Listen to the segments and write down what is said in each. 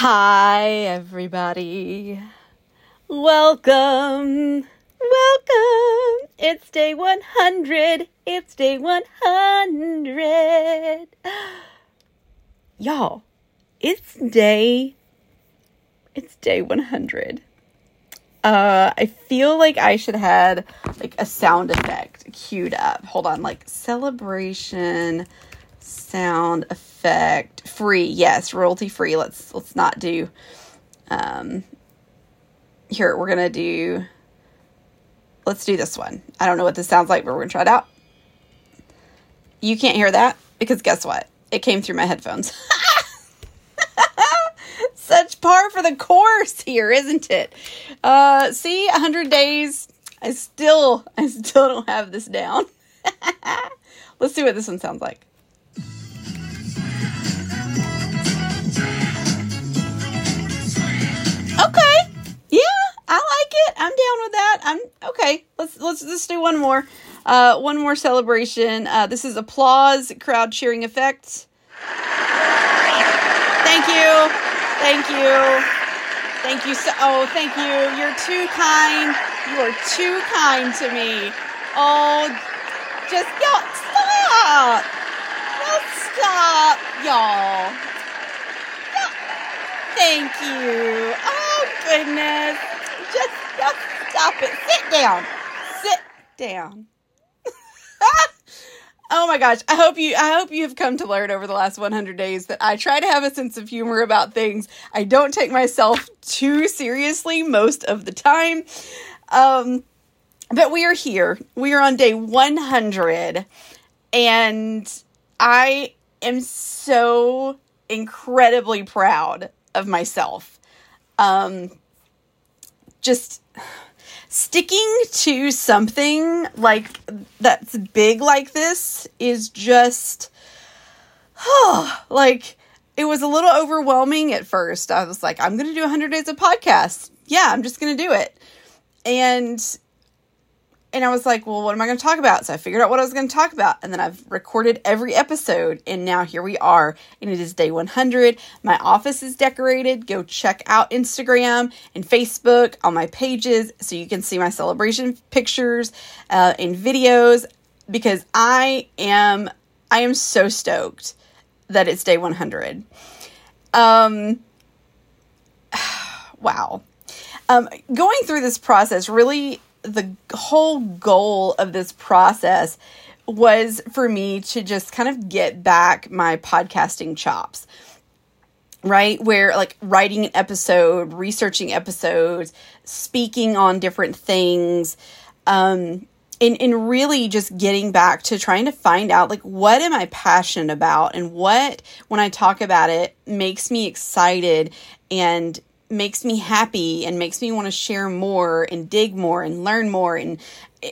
Hi, everybody. Welcome. Welcome. It's day 100. It's day 100. Y'all, it's day it's day 100. Uh I feel like I should have had like a sound effect queued up. Hold on, like celebration sound effect free. Yes, royalty free. Let's let's not do um here we're to do let's do this one. I don't know what this sounds like, but we're to try it out. You can't hear that because guess what? It came through my headphones. Such par for the course here, isn't it? Uh see, 100 days. I still I still don't have this down. let's see what this one sounds like. Okay. Yeah, I like it. I'm down with that. I'm okay. Let's let's just do one more. Uh, one more celebration. Uh, this is applause, crowd cheering effect. Thank you. Thank you. Thank you so oh, thank you. You're too kind. You are too kind to me. Oh, just y'all stop. Y'all stop, y'all. y'all. Thank you. Oh goodness. Just, just stop it. Sit down. Sit down. oh my gosh. I hope you I hope you have come to learn over the last 100 days that I try to have a sense of humor about things. I don't take myself too seriously most of the time. Um but we are here. We are on day 100 and I am so incredibly proud of myself. Um, just sticking to something like that's big like this is just oh, like it was a little overwhelming at first. I was like, I'm going to do 100 days of podcast. Yeah, I'm just going to do it. And and I was like, well, what am I going to talk about? So I figured out what I was going to talk about. And then I've recorded every episode. And now here we are. And it is day 100. My office is decorated. Go check out Instagram and Facebook on my pages so you can see my celebration pictures uh, and videos because I am, I am so stoked that it's day 100. Um, wow. Um, going through this process really the whole goal of this process was for me to just kind of get back my podcasting chops right? Where like writing an episode researching episodes speaking on different things um and, and really just getting back to trying to find out like what am i passionate about? And what when i talk about it makes me excited and makes me happy and makes me want to share more and dig more and learn more and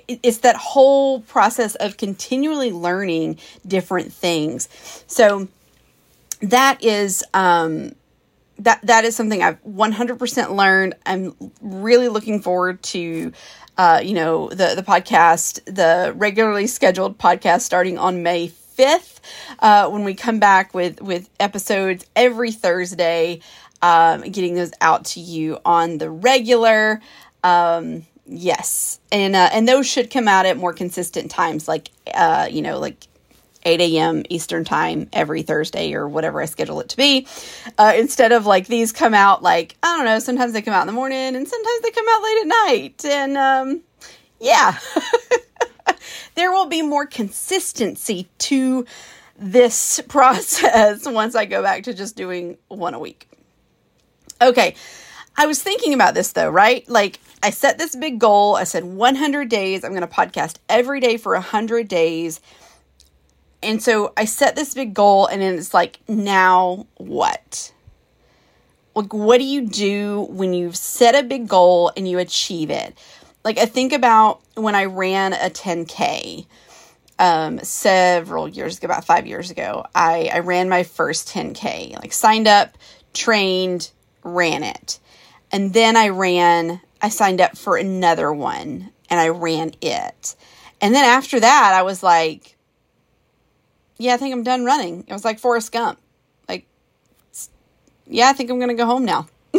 it's that whole process of continually learning different things so that is um that that is something I've 100% learned. I'm really looking forward to uh, you know the the podcast, the regularly scheduled podcast starting on May 5th uh, when we come back with with episodes every Thursday um, getting those out to you on the regular. Um, yes, and uh, and those should come out at more consistent times, like uh, you know, like 8 a.m. Eastern time every Thursday or whatever I schedule it to be. Uh, instead of like these come out like, I don't know, sometimes they come out in the morning and sometimes they come out late at night. And um, yeah, there will be more consistency to this process once I go back to just doing one a week. Okay. I was thinking about this though, right? Like I set this big goal. I said 100 days. I'm going to podcast every day for 100 days. And so I set this big goal and then it's like, now what? Like, what do you do when you've set a big goal and you achieve it? Like, I think about when I ran a 10K um, several years ago, about five years ago. I, I ran my first 10K, like, signed up, trained, ran it. And then I ran, I signed up for another one and I ran it. And then after that, I was like, yeah, I think I'm done running. It was like Forrest Gump. Like, yeah, I think I'm going to go home now.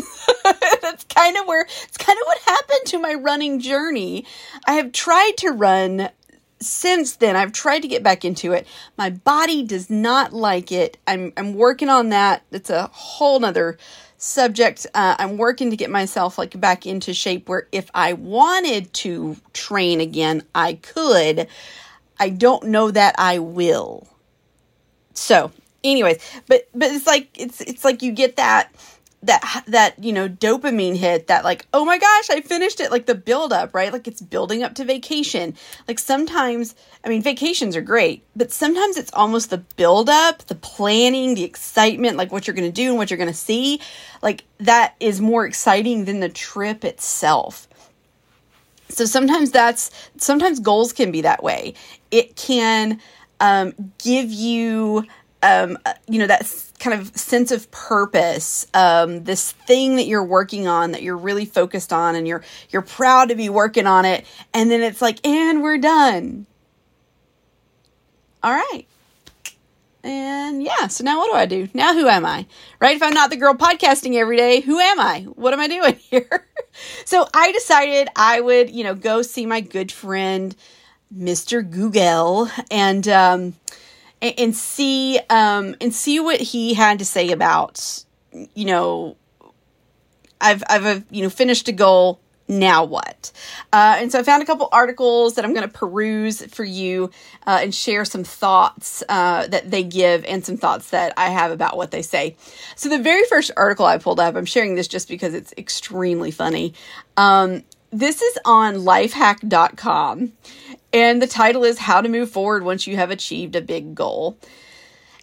That's kind of where it's kind of what happened to my running journey. I have tried to run since then. I've tried to get back into it. My body does not like it. I'm I'm working on that. It's a whole nother subject. Uh, I'm working to get myself like back into shape where if I wanted to train again, I could. I don't know that I will. So, anyways, but but it's like it's it's like you get that that that you know dopamine hit that like oh my gosh i finished it like the build up right? Like it's building up to vacation. Like sometimes i mean vacations are great but sometimes it's almost the build up the planning the excitement like what you're going to do and what you're going to see like that is more exciting than the trip itself. So sometimes that's sometimes goals can be that way. It can um, give you um, you know that kind of sense of purpose um, this thing that you're working on that you're really focused on and you're you're proud to be working on it. And then it's like and we're done. All right. And yeah so now what do i do? Now who am i? Right? If i'm not the girl podcasting every day who am i? What am i doing here? So i decided i would you know go see my good friend mr google. And um and, and see um, and see what he had to say about you know I've I've you know finished a goal now what? Uh, and so I found a couple articles that I'm going to peruse for you uh, and share some thoughts uh, that they give and some thoughts that I have about what they say. So the very first article I pulled up, I'm sharing this just because it's extremely funny. Um, this is on lifehack.com and the title is How to Move Forward Once You Have Achieved a Big Goal.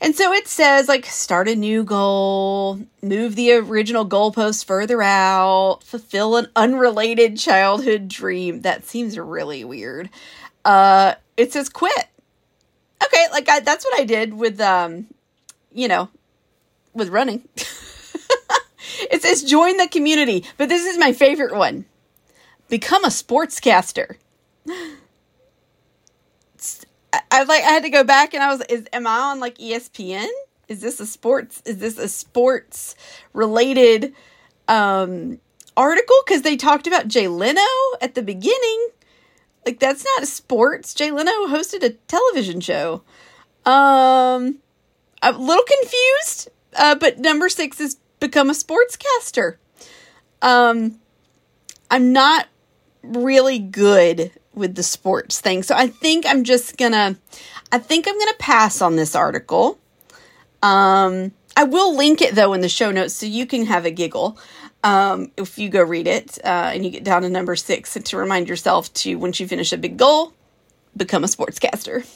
And so it says, like, start a new goal, move the original goalpost further out, fulfill an unrelated childhood dream. That seems really weird. Uh, it says quit. Okay, like I, that's what I did with, um, you know, with running. it says join the community, but this is my favorite one. Become a sportscaster. I like I had to go back and I was is am I on like ESPN? Is this a sports is this a sports related um article cuz they talked about Jay Leno at the beginning. Like that's not sports. Jay Leno hosted a television show. Um I'm a little confused, uh, but number 6 is become a sportscaster. Um I'm not really good with the sports thing. So I think I'm just gonna, I think I'm gonna pass on this article. Um, I will link it though in the show notes so you can have a giggle um, if you go read it uh, and you get down to number six to remind yourself to once you finish a big goal, become a sportscaster.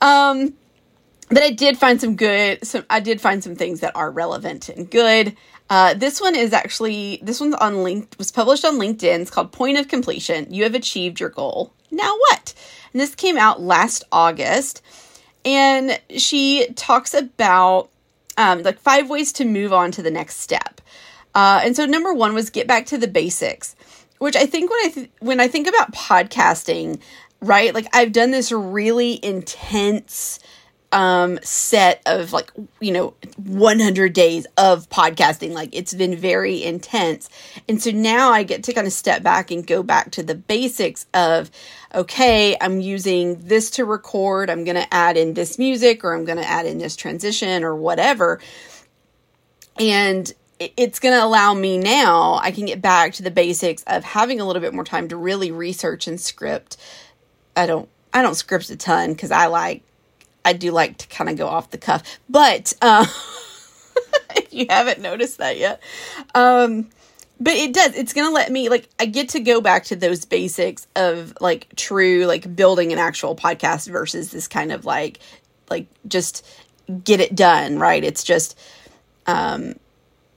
Um, but I did find some good. Some I did find some things that are relevant and good. Uh, this one is actually this one's on linked was published on LinkedIn. It's called Point of Completion. You have achieved your goal. Now what? And this came out last August, and she talks about um, like five ways to move on to the next step. Uh, and so number one was get back to the basics, which I think when I th- when I think about podcasting, right? Like I've done this really intense um set of like you know 100 days of podcasting. Like it's been very intense. And so now i get to kind of step back and go back to the basics of okay i'm using this to record. I'm going to add in this music or i'm going to add in this transition or whatever. And it's going to allow me now i can get back to the basics of having a little bit more time to really research and script. I don't i don't script a ton because i like I do like to kind of go off the cuff, but uh, if you haven't noticed that yet, um, but it does. It's gonna let me like I get to go back to those basics of like true like building an actual podcast versus this kind of like like just get it done right. It's just um,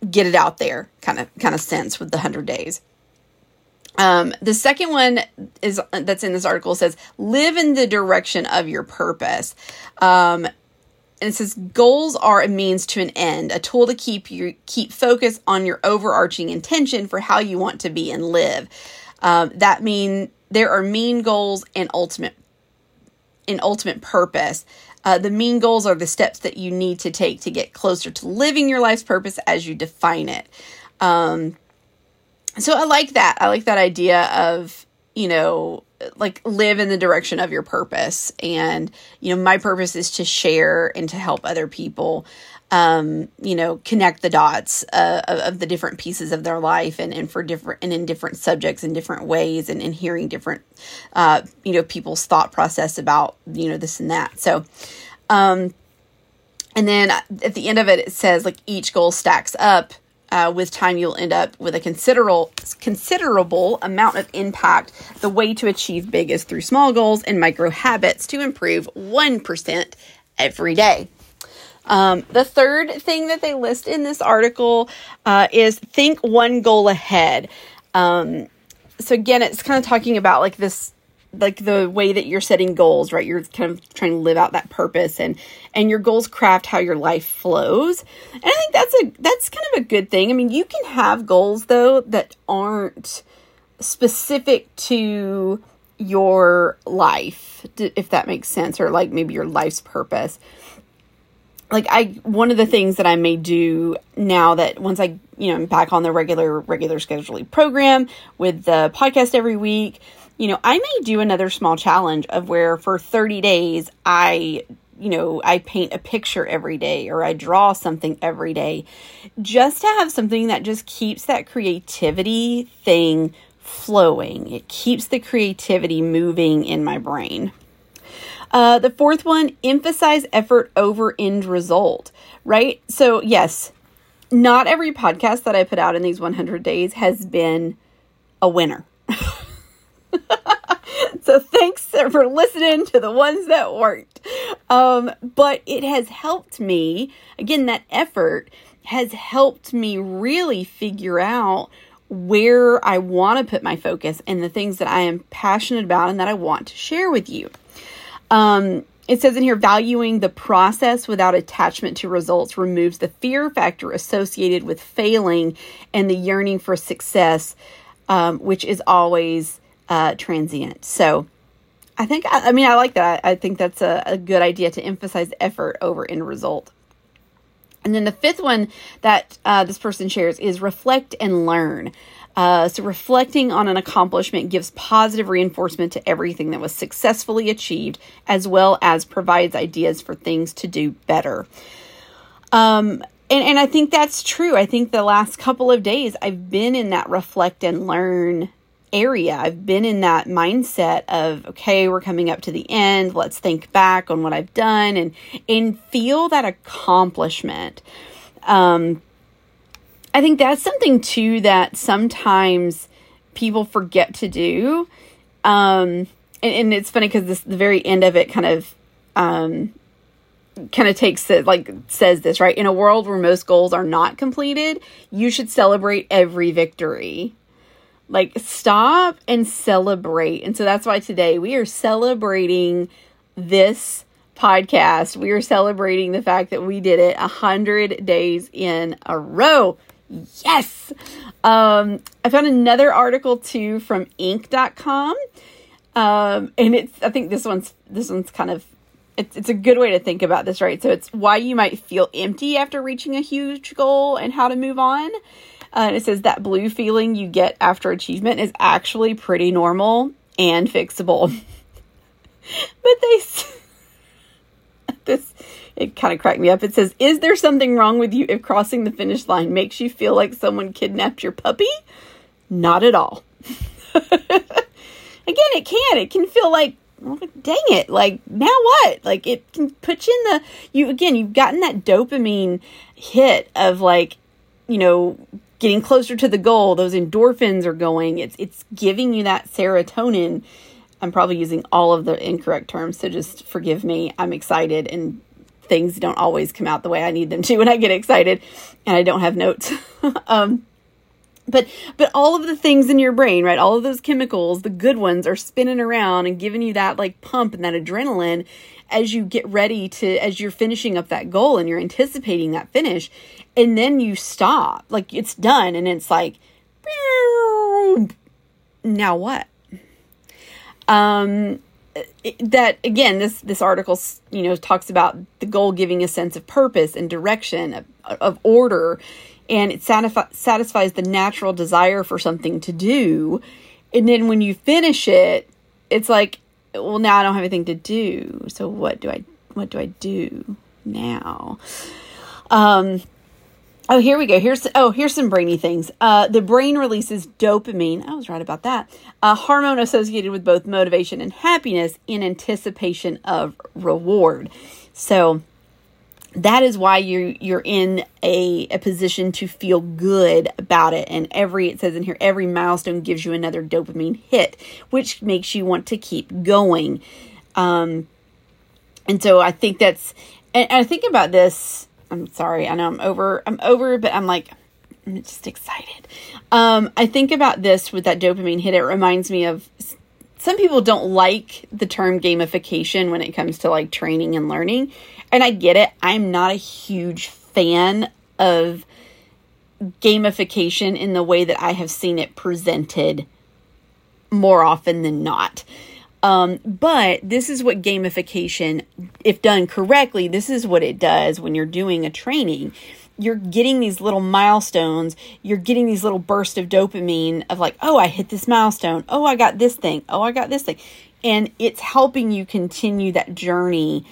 get it out there kind of kind of sense with the hundred days. Um, the second one is that's in this article says live in the direction of your purpose. Um, and it says goals are a means to an end, a tool to keep you keep focus on your overarching intention for how you want to be and live. Um, that mean there are mean goals and ultimate in ultimate purpose. Uh, the mean goals are the steps that you need to take to get closer to living your life's purpose as you define it. Um, so I like that. I like that idea of, you know, like live in the direction of your purpose. And, you know, my purpose is to share and to help other people, um, you know, connect the dots uh, of, of, the different pieces of their life and, and for different and in different subjects in different ways and, and hearing different, uh, you know, people's thought process about, you know, this and that. So, um, and then at the end of it, it says like each goal stacks up uh, with time you'll end up with a considerable considerable amount of impact. The way to achieve big is through small goals and micro habits to improve 1% every day. Um, the third thing that they list in this article uh, is think one goal ahead. Um, so again it's kind of talking about like this like the way that you're setting goals right? You're kind of trying to live out that purpose and and your goals craft how your life flows. And i think that's a that's kind of a good thing. I mean you can have goals though that aren't specific to your life if that makes sense or like maybe your life's purpose. Like i one of the things that i may do now that once i you know i'm back on the regular regular scheduling program with the podcast every week you know, I may do another small challenge of where for 30 days I you know, I paint a picture every day or I draw something every day just to have something that just keeps that creativity thing flowing. It keeps the creativity moving in my brain. Uh, the fourth one, emphasize effort over end result, right? So, yes, not every podcast that I put out in these 100 days has been a winner. so thanks for listening to the ones that weren't. Um, but it has helped me, again, that effort has helped me really figure out where I want to put my focus and the things that I am passionate about and that I want to share with you. Um, it says in here, valuing the process without attachment to results removes the fear factor associated with failing and the yearning for success, um, which is always uh, transient. So I think, I, I mean, I like that. I, think that's a, a good idea to emphasize effort over end result. And then the fifth one that uh, this person shares is reflect and learn. Uh, so, reflecting on an accomplishment gives positive reinforcement to everything that was successfully achieved, as well as provides ideas for things to do better. Um, and, and I think that's true. I think the last couple of days I've been in that reflect and learn area. I've been in that mindset of, okay, we're coming up to the end. Let's think back on what I've done and, and feel that accomplishment. Um, I think that's something too that sometimes people forget to do. Um, and, and it's funny because this, the very end of it kind of, um, kind of takes it like says this right in a world where most goals are not completed you should celebrate every victory like, stop and celebrate. And so that's why today we are celebrating this podcast. We are celebrating the fact that we did it a hundred days in a row. Yes. Um, I found another article too from Inc.com. Um, and it's, I think this one's, this one's kind of, it's, it's a good way to think about this, right? So it's why you might feel empty after reaching a huge goal and how to move on. Uh, and it says that blue feeling you get after achievement is actually pretty normal and fixable. but they, this, it kind of cracked me up. It says, Is there something wrong with you if crossing the finish line makes you feel like someone kidnapped your puppy? Not at all. Again, it can. It can feel like, dang it. Like, now what? Like, it can put you in the, you, again, you've gotten that dopamine hit of like, you know, getting closer to the goal, those endorphins are going. It's it's giving you that serotonin. I'm probably using all of the incorrect terms, so just forgive me. I'm excited and things don't always come out the way I need them to when I get excited and I don't have notes. um, but but all of the things in your brain, right? All of those chemicals, the good ones are spinning around and giving you that like pump and that adrenaline as you get ready to as you're finishing up that goal and you're anticipating that finish. And then you stop. Like it's done and it's like now what? Um that again this this article you know talks about the goal giving a sense of purpose and direction of, of order and it satisfi- satisfies the natural desire for something to do and then when you finish it it's like well now i don't have anything to do so what do i what do i do now um Oh, here we go. Here's oh, here's some brainy things. Uh, the brain releases dopamine. I was right about that. A hormone associated with both motivation and happiness in anticipation of reward. So that is why you you're in a, a position to feel good about it. And every it says in here, every milestone gives you another dopamine hit, which makes you want to keep going. Um, and so I think that's and I think about this I'm sorry. I know I'm over. I'm over, but I'm like, I'm just excited. Um, I think about this with that dopamine hit. It reminds me of some people don't like the term gamification when it comes to like training and learning, and I get it. I'm not a huge fan of gamification in the way that I have seen it presented more often than not. Um, but this is what gamification, if done correctly, this is what it does when you're doing a training. You're getting these little milestones. You're getting these little bursts of dopamine of like, oh, I hit this milestone. Oh, I got this thing. Oh, I got this thing. And it's helping you continue that journey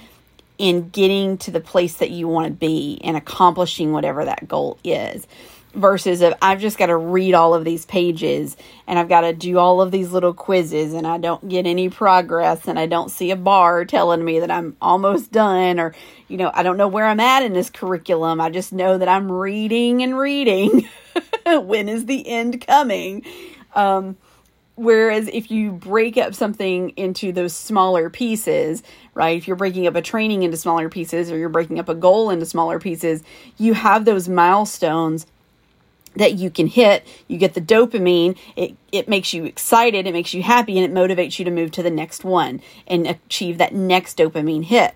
in getting to the place that you want to be and accomplishing whatever that goal is versus if I've just got to read all of these pages and I've got to do all of these little quizzes and I don't get any progress and I don't see a bar telling me that I'm almost done or you know I don't know where I'm at in this curriculum. I just know that I'm reading and reading. When is the end coming? Um, whereas if you break up something into those smaller pieces right if you're breaking up a training into smaller pieces or you're breaking up a goal into smaller pieces you have those milestones that you can hit. You get the dopamine. It, it makes you excited. It makes you happy and it motivates you to move to the next one and achieve that next dopamine hit.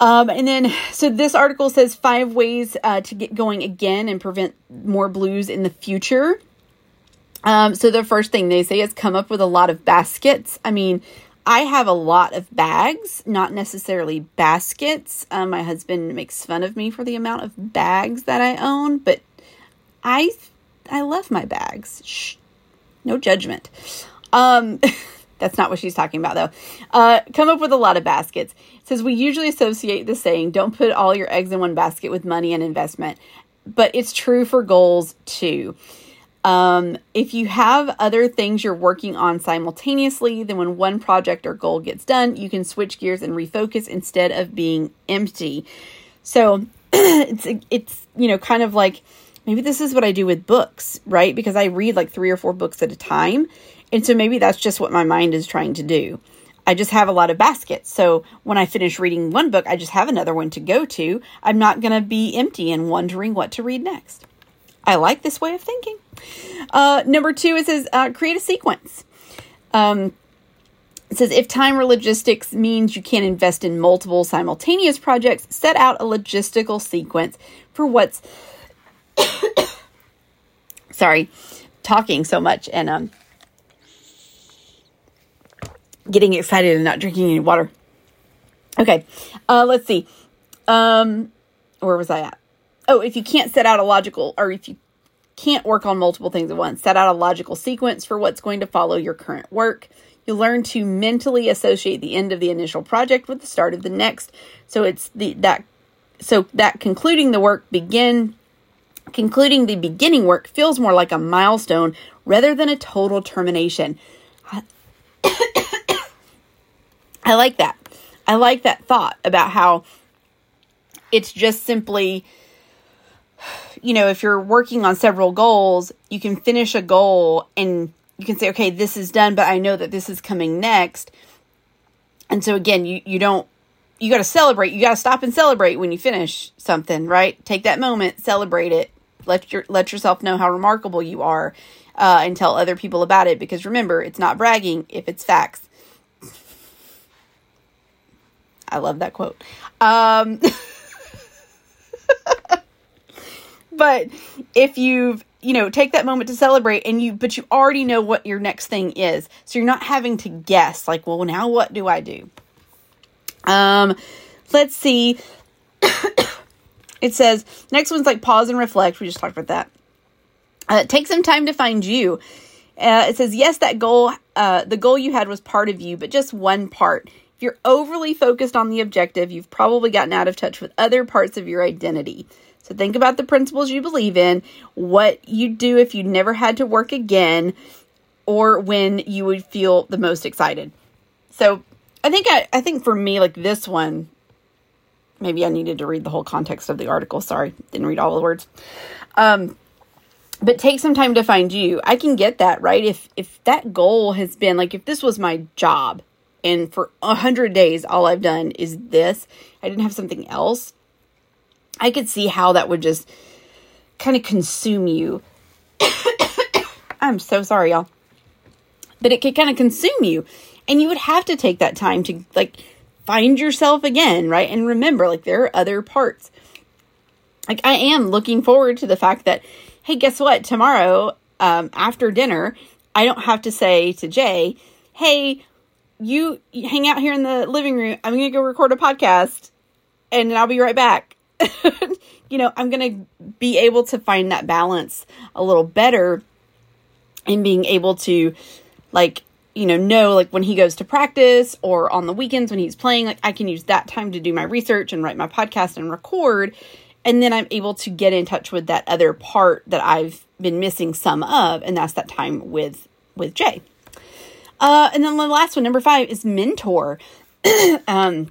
Um, and then, so this article says five ways uh, to get going again and prevent more blues in the future. Um, so the first thing they say is come up with a lot of baskets. I mean, I have a lot of bags, not necessarily baskets. Um, my husband makes fun of me for the amount of bags that I own, but I I love my bags. Shh. No judgment. Um that's not what she's talking about though. Uh come up with a lot of baskets. It says we usually associate the saying don't put all your eggs in one basket with money and investment, but it's true for goals too. Um, if you have other things you're working on simultaneously, then when one project or goal gets done, you can switch gears and refocus instead of being empty. So it's it's you know kind of like maybe this is what I do with books, right? Because I read like three or four books at a time. And so maybe that's just what my mind is trying to do. I just have a lot of baskets. So when I finish reading one book, I just have another one to go to. I'm not going to be empty and wondering what to read next. I like this way of thinking. Uh, number two, it says uh, create a sequence. Um, it says if time or logistics means you can't invest in multiple simultaneous projects, set out a logistical sequence for what's sorry, talking so much and um getting excited and not drinking any water. Okay, uh, let's see. Um, where was I at? Oh, if you can't set out a logical, or if you can't work on multiple things at once, set out a logical sequence for what's going to follow your current work. You'll learn to mentally associate the end of the initial project with the start of the next. So it's the that so that concluding the work begin Concluding the beginning work feels more like a milestone rather than a total termination. I like that. I like that thought about how it's just simply, you know, if you're working on several goals, you can finish a goal and you can say, okay, this is done, but I know that this is coming next. And so again, you, you don't, you got to celebrate. You got to stop and celebrate when you finish something, right? Take that moment, celebrate it, let your let yourself know how remarkable you are, uh, and tell other people about it. Because remember, it's not bragging if it's facts. I love that quote. Um, but if you've you know take that moment to celebrate and you but you already know what your next thing is. So you're not having to guess like well now what do i do? Um let's see. It says next one's like pause and reflect. We just talked about that. Uh, take some time to find you. Uh, it says yes that goal uh, the goal you had was part of you but just one part if you're overly focused on the objective you've probably gotten out of touch with other parts of your identity so think about the principles you believe in, what you'd do if you never had to work again, or when you would feel the most excited. So I think I, I think for me, like this one, maybe I needed to read the whole context of the article. Sorry, didn't read all the words. Um, but take some time to find you. I can get that right. If if that goal has been like if this was my job, and for a hundred days all I've done is this, I didn't have something else I could see how that would just kind of consume you. I'm so sorry, y'all. But it could kind of consume you. And you would have to take that time to like find yourself again, right? And remember, like, there are other parts. Like, I am looking forward to the fact that, hey, guess what? Tomorrow, um, after dinner, I don't have to say to Jay, hey, you hang out here in the living room. I'm going to go record a podcast and I'll be right back. you know, I'm going to be able to find that balance a little better in being able to, like, you know, know like when he goes to practice or on the weekends when he's playing, like, I can use that time to do my research and write my podcast and record. And then I'm able to get in touch with that other part that I've been missing some of, and that's that time with with Jay. Uh, and then the last one, number five, is mentor. um,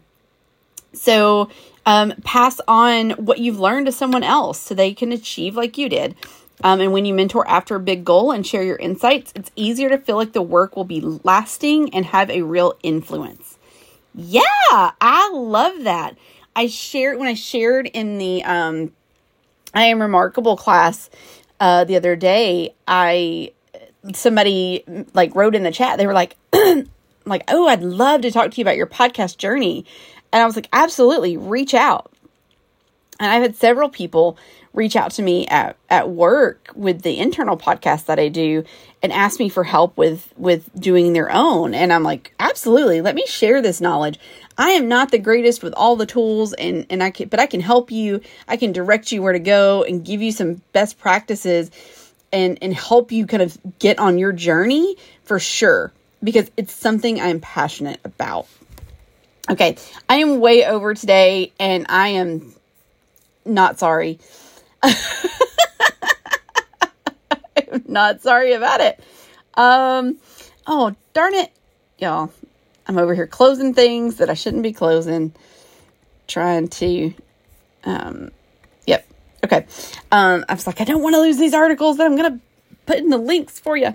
so um, pass on what you've learned to someone else so they can achieve like you did. Um, and when you mentor after a big goal and share your insights, it's easier to feel like the work will be lasting and have a real influence. Yeah, I love that. I shared when I shared in the um, I am remarkable class uh, the other day. I somebody like wrote in the chat. They were like, like, oh, I'd love to talk to you about your podcast journey. And I was like, absolutely, reach out. And I've had several people reach out to me at, at work with the internal podcast that I do and ask me for help with with doing their own. And I'm like, absolutely, let me share this knowledge. I am not the greatest with all the tools and and I can but I can help you. I can direct you where to go and give you some best practices and and help you kind of get on your journey for sure because it's something I'm passionate about. Okay, I am way over today and I am not sorry. I'm not sorry about it. Um oh, darn it. Y'all, I'm over here closing things that I shouldn't be closing. Trying to um. Okay. Um I was like I don't want to lose these articles that I'm going to put in the links for you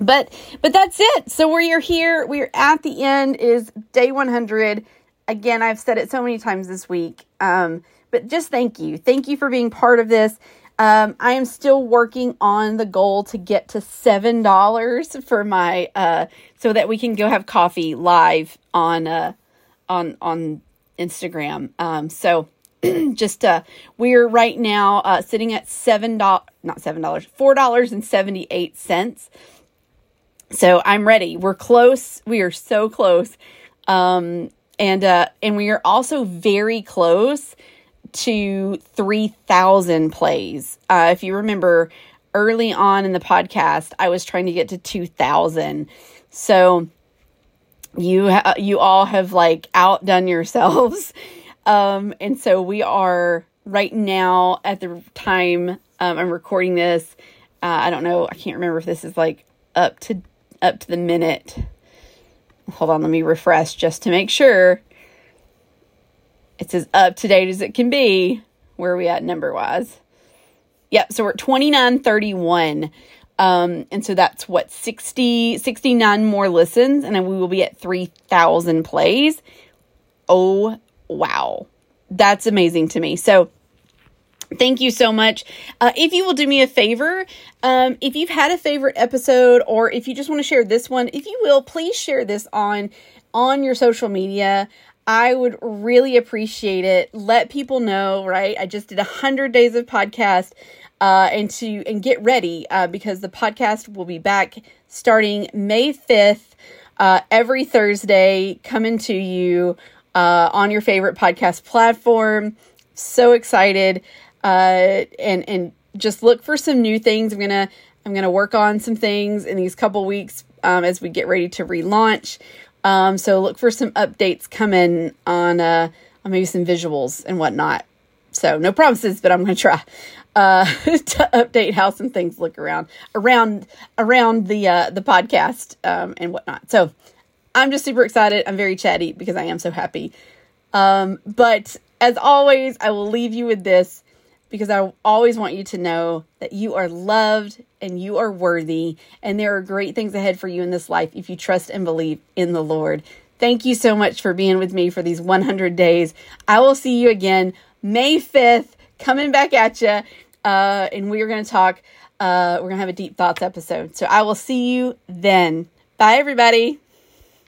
but but that's it. So we are here we're at the end is day 100 again i've said it so many times this week. Um, but just thank you. Thank you for being part of this. Um, i am still working on the goal to get to seven dollars for my uh, so that we can go have coffee live on uh, on on instagram. Um, so just uh we're right now uh sitting at seven dollars not seven dollars four dollars and 78 cents so I'm ready. We're close. We are so close. Um, and uh, and we are also very close to 3,000 plays. Uh, if you remember early on in the podcast, I was trying to get to 2,000. So you ha- you all have like outdone yourselves. Um, and so we are right now at the time um, I'm recording this. Uh, I don't know. I can't remember if this is like up to up to the minute. Hold on, let me refresh just to make sure. It's as up to date as it can be. Where are we at number wise? Yep, so we're at 2931. Um, and so that's what 60 69 more listens and then we will be at 3000 plays. Oh, wow. That's amazing to me. So Thank you so much. Uh, if you will do me a favor, um, if you've had a favorite episode or if you just want to share this one, if you will, please share this on on your social media. I would really appreciate it. Let people know, right? I just did a hundred days of podcast, uh, and to and get ready uh, because the podcast will be back starting May fifth, uh, every Thursday, coming to you uh, on your favorite podcast platform. So excited, uh, and and just look for some new things. I'm gonna I'm gonna work on some things in these couple weeks um, as we get ready to relaunch. Um, so look for some updates coming on uh, on maybe some visuals and whatnot. So no promises, but I'm gonna try uh, to update how some things look around around around the uh, the podcast um, and whatnot. So I'm just super excited. I'm very chatty because I am so happy. Um, but as always, I will leave you with this because I always want you to know that you are loved and you are worthy, and there are great things ahead for you in this life if you trust and believe in the Lord. Thank you so much for being with me for these 100 days. I will see you again May 5th, coming back at you, uh, and we are going to talk. Uh, we're going to have a deep thoughts episode. So I will see you then. Bye, everybody.